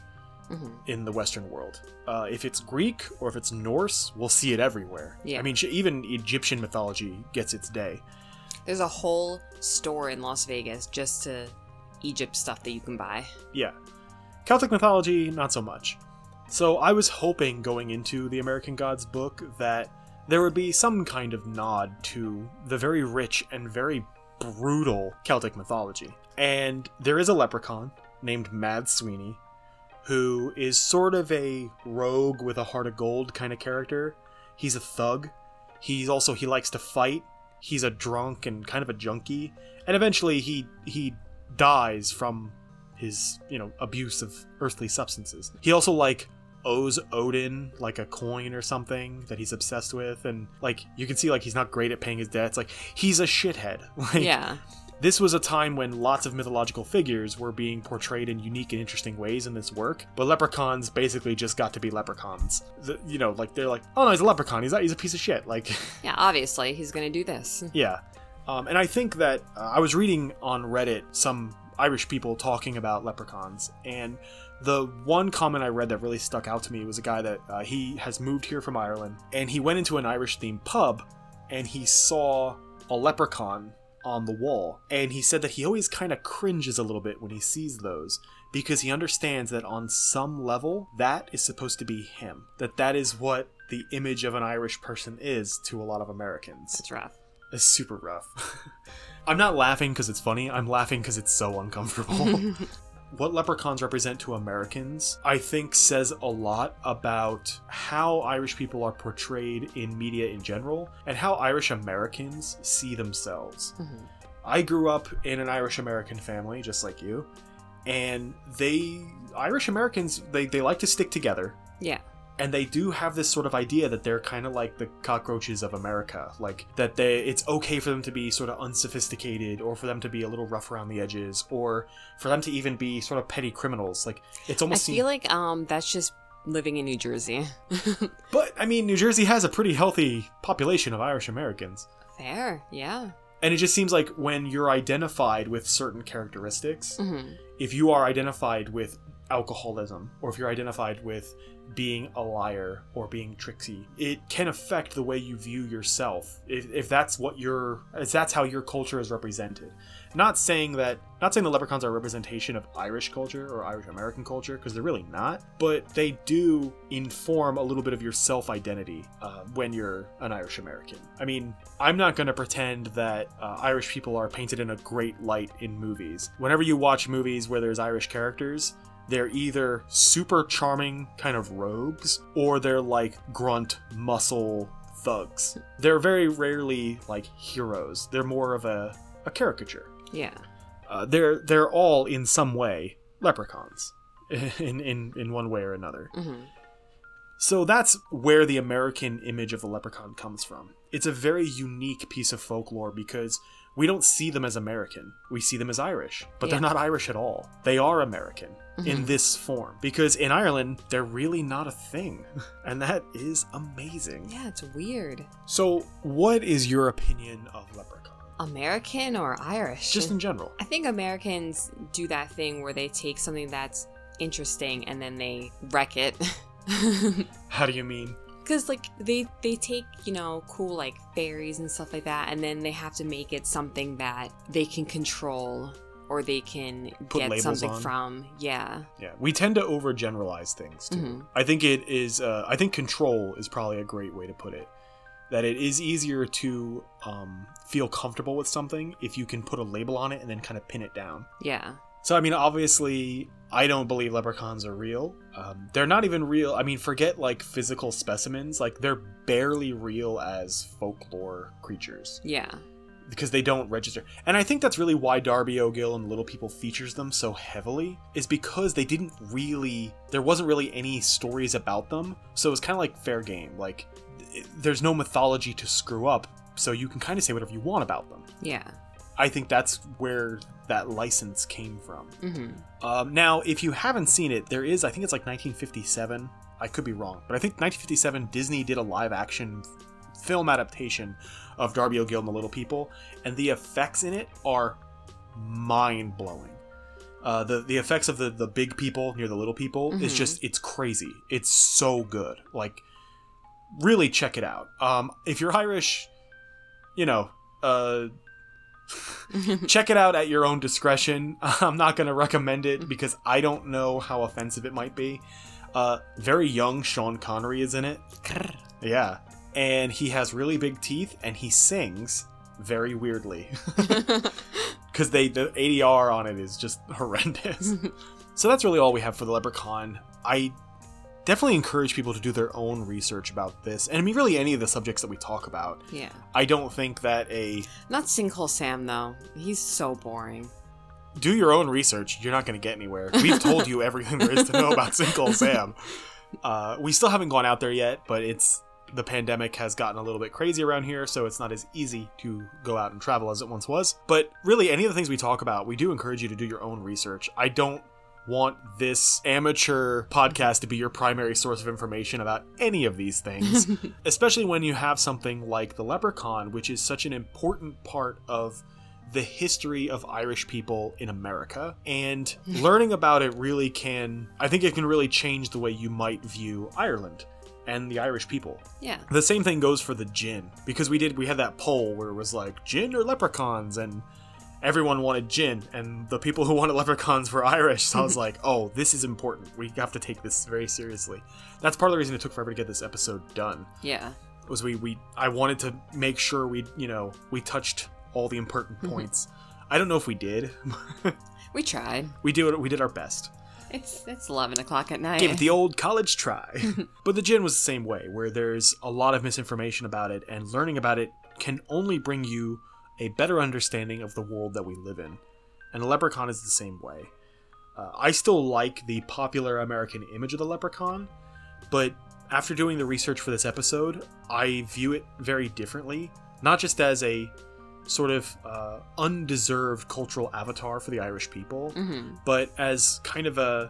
hmm in the Western world. Uh, if it's Greek or if it's Norse, we'll see it everywhere. Yeah. I mean, even Egyptian mythology gets its day. There's a whole store in Las Vegas just to Egypt stuff that you can buy. Yeah. Celtic mythology, not so much. So I was hoping going into the American Gods book that there would be some kind of nod to the very rich and very brutal Celtic mythology. And there is a leprechaun named Mad Sweeney who is sort of a rogue with a heart of gold kind of character. He's a thug. He's also he likes to fight. He's a drunk and kind of a junkie. And eventually he he dies from his, you know, abuse of earthly substances. He also like owes Odin like a coin or something that he's obsessed with and like you can see like he's not great at paying his debts. Like he's a shithead. Like yeah. this was a time when lots of mythological figures were being portrayed in unique and interesting ways in this work, but leprechauns basically just got to be leprechauns. The, you know, like they're like, oh no, he's a leprechaun. He's a, he's a piece of shit. Like, Yeah, obviously he's gonna do this. yeah. Um, and I think that uh, I was reading on Reddit some Irish people talking about leprechauns, and the one comment I read that really stuck out to me was a guy that uh, he has moved here from Ireland, and he went into an Irish themed pub, and he saw a leprechaun on the wall, and he said that he always kind of cringes a little bit when he sees those because he understands that on some level that is supposed to be him, that that is what the image of an Irish person is to a lot of Americans. It's rough. It's super rough. I'm not laughing because it's funny. I'm laughing because it's so uncomfortable. what leprechauns represent to Americans, I think, says a lot about how Irish people are portrayed in media in general and how Irish Americans see themselves. Mhm. I grew up in an Irish American family, just like you, and they, Irish Americans, they, they like to stick together Yeah. And they do have this sort of idea that they're kind of like the cockroaches of America, like that they it's okay for them to be sort of unsophisticated or for them to be a little rough around the edges or for them to even be sort of petty criminals. Like it's almost I almost feel like um that's just living in New Jersey. But I mean, New Jersey has a pretty healthy population of Irish Americans. Fair, yeah. And it just seems like when you're identified with certain characteristics, hmm if you are identified with alcoholism or if you're identified with being a liar or being tricksy. It can affect the way you view yourself if, if that's what your if that's how your culture is represented. Not saying that not saying the leprechauns are a representation of irish culture or irish american culture because they're really not but they do inform a little bit of your self-identity uh, when you're an irish american. I mean i'm not going to pretend that uh, irish people are painted in a great light in movies. Whenever you watch movies where there's irish characters they're either super charming kind of rogues or they're like grunt muscle thugs. They're very rarely like heroes. They're more of a, a caricature. Yeah. uh, they're they're all in some way leprechauns in in in one way or another. Hmm so that's where the American image of the leprechaun comes from. It's a very unique piece of folklore because we don't see them as American. We see them as Irish, but they're not Irish at all. They are American in Mhm. this form because in Ireland, they're really not a thing. And that is amazing. Yeah, it's weird. So, what is your opinion of leprechaun? American or Irish? Just in general. I think Americans do that thing where they take something that's interesting and then they wreck it. How do you mean? Because like they they take you know cool like fairies and stuff like that and then they have to make it something that they can control or they can Put get something on. from yeah Yeah, we tend to overgeneralize things too. Mhm. I think it is. Uh, I think control is probably a great way to put it. That it is easier to um, feel comfortable with something if you can put a label on it and then kind of pin it down. yeah So I mean, obviously, I don't believe leprechauns are real. Um, they're not even real. I mean, forget like physical specimens. Like they're barely real as folklore creatures yeah because they don't register. And I think that's really why Darby O'Gill and Little People features them so heavily is because they didn't really there wasn't really any stories about them. So it was kind of like fair game. Like th- there's no mythology to screw up, so you can kind of say whatever you want about them. yeah I think that's where that license came from. mm-hmm. Um, now, if you haven't seen it, there is I think it's like 1957. I could be wrong, but I think 1957 Disney did a live action film adaptation of Darby O'Gill and the Little People, and the effects in it are mind blowing. Uh, the the effects of the the big people near the little people is Mhm. just it's crazy. It's so good. Like really check it out. Um, if you're Irish, you know, uh, check it out at your own discretion. I'm not going to recommend it because I don't know how offensive it might be. Uh, very young Sean Connery is in it. Yeah. And he has really big teeth and he sings very weirdly because they the ADR on it is just horrendous. so that's really all we have for the Leprechaun. I definitely encourage people to do their own research about this. And I mean really any of the subjects that we talk about. yeah I don't think that a not sinkhole sam though he's so boring do your own research. You're not going to get anywhere. We've told you everything there is to know about Sinkhole Sam. Uh, we still haven't gone out there yet, but it's the pandemic has gotten a little bit crazy around here, so it's not as easy to go out and travel as it once was. But really, any of the things we talk about, we do encourage you to do your own research. I don't want this amateur podcast to be your primary source of information about any of these things, especially when you have something like the leprechaun, which is such an important part of the history of Irish people in America. And learning about it really can, I think it can really change the way you might view Ireland and the Irish people. yeah The same thing goes for the jinn because we did we had that poll where it was like jinn or leprechauns and everyone wanted jinn and the people who wanted leprechauns were Irish. So I was like, "Oh, this is important. We have to take this very seriously." That's part of the reason it took forever to get this episode done. yeah Was we we I wanted to make sure we, you know, we touched all the important mm-hmm. points. I don't know if we did. we tried we do we did our best. it's it's 11 o'clock at night Gave it the old college try. but the jinn was the same way, where there's a lot of misinformation about it, and learning about it can only bring you a better understanding of the world that we live in. And the leprechaun is the same way. Uh, I still like the popular American image of the leprechaun, but after doing the research for this episode, I view it very differently. Not just as a sort of uh, undeserved cultural avatar for the Irish people, hmm but as kind of a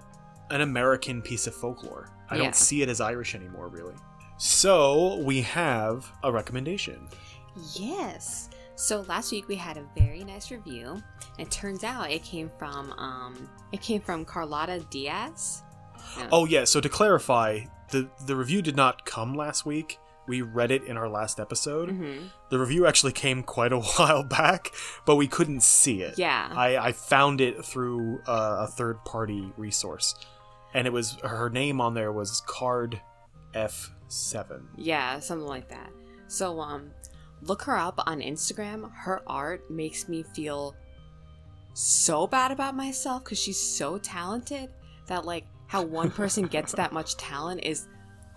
an American piece of folklore. I Yeah. don't see it as Irish anymore, really. So we have a recommendation. Yes. So last week we had a very nice review. It turns out it came from um it came from Carlotta Diaz. Oh yeah, so to clarify, the the review did not come last week. We read it in our last episode. Mhm. The review actually came quite a while back, but we couldn't see it. Yeah. I, I found it through uh, a third party resource, and it was her name on there was Card F7. Yeah, something like that. So um look her up on Instagram. Her art makes me feel so bad about myself cuz she's so talented that like how one person gets that much talent is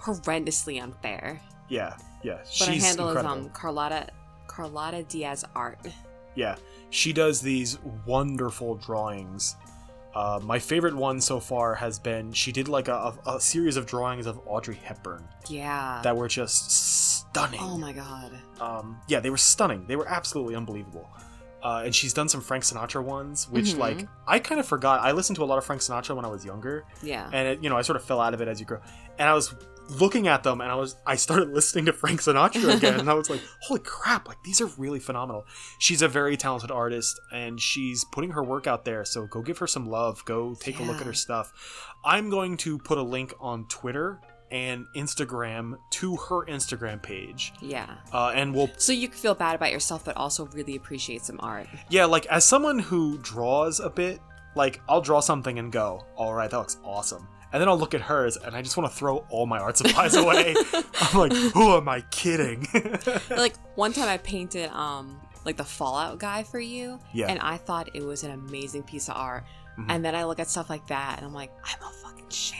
horrendously unfair. Yeah, yeah. But she's her handle incredible. is um Carlotta Carlotta Diaz art. Yeah, she does these wonderful drawings. Uh, my favorite one so far has been she did like a, a, a series of drawings of Audrey Hepburn Yeah. that were just stunning. oh my god. um, yeah, they were stunning. They were absolutely unbelievable. Uh, and she's done some Frank Sinatra ones, which Mhm. like I kind of forgot. I listened to a lot of Frank Sinatra when I was younger, Yeah. and it, you know I sort of fell out of it as you grow. And I was looking at them, and I was I started listening to Frank Sinatra again, and I was like, holy crap! Like these are really phenomenal. She's a very talented artist, and she's putting her work out there. So go give her some love. Go take a look at her stuff. I'm going to put a link on Twitter and Instagram to her Instagram page. Yeah. Uh, and we'll So you can feel bad about yourself, but also really appreciate some art. Yeah, like as someone who draws a bit, like I'll draw something and go, "All right, that looks awesome," and then I'll look at hers and I just want to throw all my art supplies away. I'm like, "Who am I kidding?" like one time I painted um like the Fallout guy for you, Yeah. and I thought it was an amazing piece of art. Mhm. And then I look at stuff like that, and I'm like, I'm a fucking sham.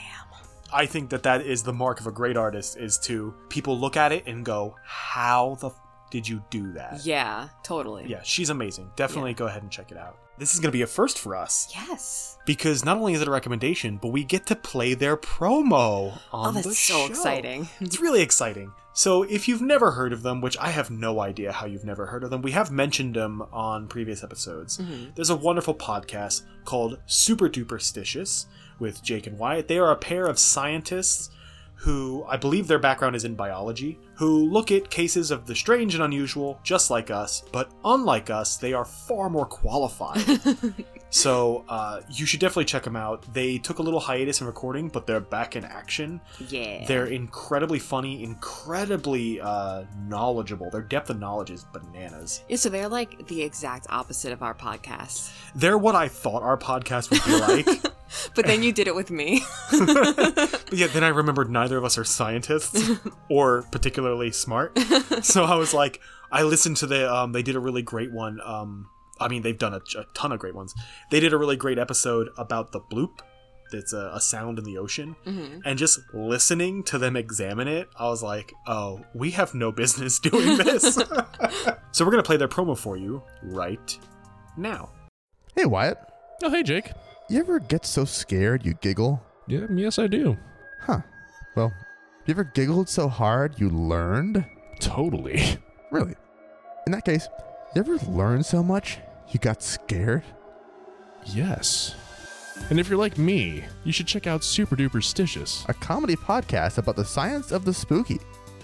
I think that that is the mark of a great artist is to people look at it and go, "How the f- did you do that?" Yeah, totally. Yeah, she's amazing. Definitely Yeah. go ahead and check it out. This is going to be a first for us Yes. because not only is it a recommendation, but we get to play their promo on Oh, that's the so show. exciting. It's really exciting. So, if you've never heard of them, which I have no idea how you've never heard of them, we have mentioned them on previous episodes. Mhm. There's a wonderful podcast called Super Duperstitious with Jake and Wyatt. They are a pair of scientists who I believe their background is in biology, who look at cases of the strange and unusual just like us, but unlike us, they are far more qualified. so, uh, you should definitely check them out. They took a little hiatus in recording, but they're back in action. Yeah. They're incredibly funny, incredibly uh, knowledgeable. Their depth of knowledge is bananas. Yeah, so they're like the exact opposite of our podcast. They're what I thought our podcast would be like. But then you did it with me. but yeah, then I remembered neither of us are scientists or particularly smart. So I was like, I listened to the. Um, they did a really great one. Um, I mean, they've done a, a ton of great ones. They did a really great episode about the bloop. That's a, a sound in the ocean. Mhm. And just listening to them examine it, I was like, oh, we have no business doing this. so we're going to play their promo for you right now. Hey, Wyatt. Oh, hey, Jake. You ever get so scared you giggle? Yeah, yes, I do. Huh. Well, you ever giggled so hard you learned? Totally. Really? In that case, you ever learned so much you got scared? Yes. And if you're like me, you should check out Super Duper Stitious. A comedy podcast about the science of the spooky.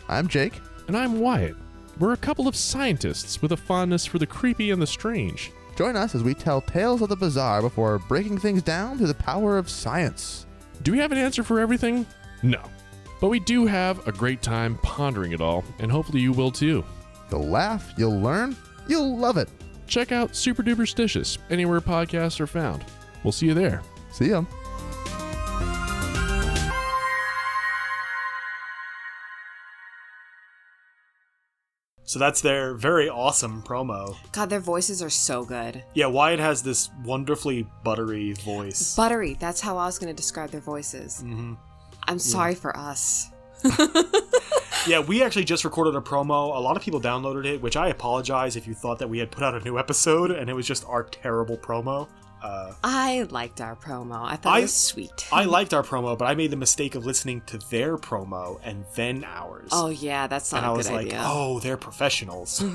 I'm Jake. And I'm Wyatt. We're a couple of scientists with a fondness for the creepy and the strange. Join us as we tell tales of the bizarre before breaking things down through the power of science. Do we have an answer for everything? No. But we do have a great time pondering it all, and hopefully you will too. You'll laugh, you'll learn, you'll love it. Check out Super Duper Stitious anywhere podcasts are found. We'll see you there. See ya. So that's their very awesome promo. God, their voices are so good. Yeah, Wyatt has this wonderfully buttery voice. Buttery, that's how I was going to describe their voices. hmm I'm sorry for us. Yeah, we actually just recorded a promo. A lot of people downloaded it, which I apologize if you thought that we had put out a new episode and it was just our terrible promo. Uh, I liked our promo. I thought I- it was sweet. I liked our promo, but I made the mistake of listening to their promo and then ours. oh yeah, that's not and a I good was like, idea. oh, they're professionals.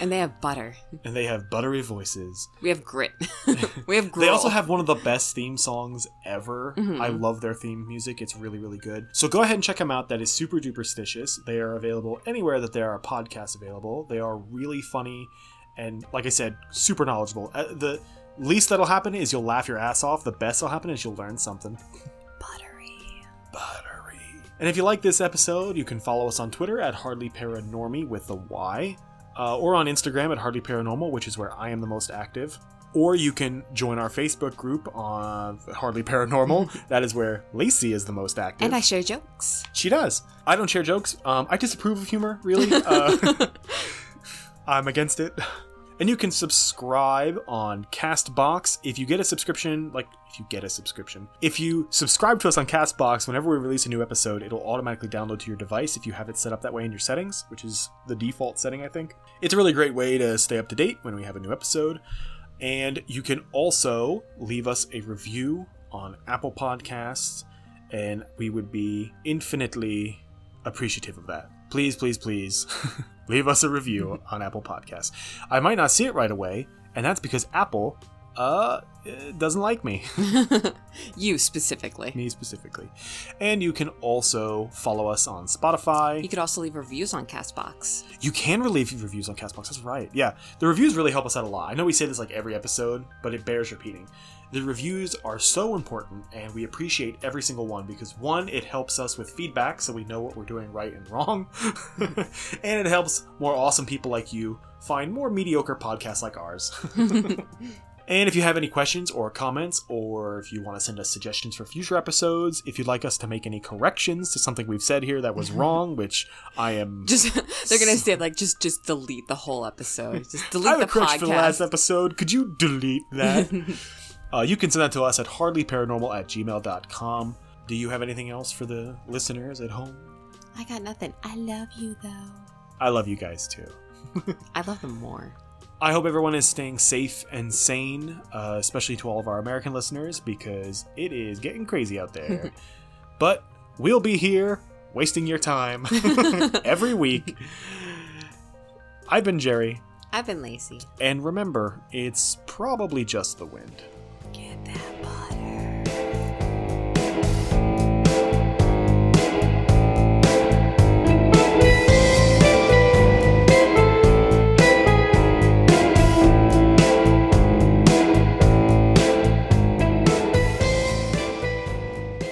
And they have butter. and they have buttery voices. We have grit. we have grit. They also have one of the best theme songs ever. Mhm. I love their theme music. It's really, really good. So go ahead and check them out. That is super duper stitious. They are available anywhere that there are podcasts available. They are really funny and, like I said, super knowledgeable. Uh, the least that'll happen is you'll laugh your ass off. The best that'll happen is you'll learn something. buttery. Buttery. And if you like this episode, you can follow us on Twitter at Hardly Paranormy with the Y, uh, or on Instagram at Hardly Paranormal, which is where I am the most active. Or you can join our Facebook group on Hardly Paranormal. that is where Lacey is the most active. And I share jokes. She does. I don't share jokes. Um, I disapprove of humor, really. Uh, I'm against it. And you can subscribe on Castbox. If you get a subscription, like if you get a subscription, if you subscribe to us on Castbox, whenever we release a new episode, it'll automatically download to your device if you have it set up that way in your settings, which is the default setting, I think. It's a really great way to stay up to date when we have a new episode. And you can also leave us a review on Apple Podcasts, and we would be infinitely appreciative of that. Please, please, please leave us a review on Apple Podcasts. I might not see it right away, and that's because Apple uh, Uh, doesn't like me. you specifically. me specifically. And you can also follow us on Spotify. You could also leave reviews on Castbox. You can leave reviews on Castbox. That's right. Yeah, the reviews really help us out a lot. I know we say this like every episode, but it bears repeating. The reviews are so important, and we appreciate every single one because one, it helps us with feedback so we know what we're doing right and wrong, and it helps more awesome people like you find more mediocre podcasts like ours. And if you have any questions or comments, or if you want to send us suggestions for future episodes, if you'd like us to make any corrections to something we've said here that was wrong, which I am Just they're gonna say like just just delete the whole episode. Just delete I have the a correction for the last episode. Could you delete that? uh, you can send that to us at hardlyparanormal at gmail.com. Do you have anything else for the listeners at home? I got nothing. I love you though. I love you guys too. I love them more. I hope everyone is staying safe and sane, uh, especially to all of our American listeners, because it is getting crazy out there. but we'll be here wasting your time every week. I've been Jerry, I've been Lacey. and remember, it's probably just the wind.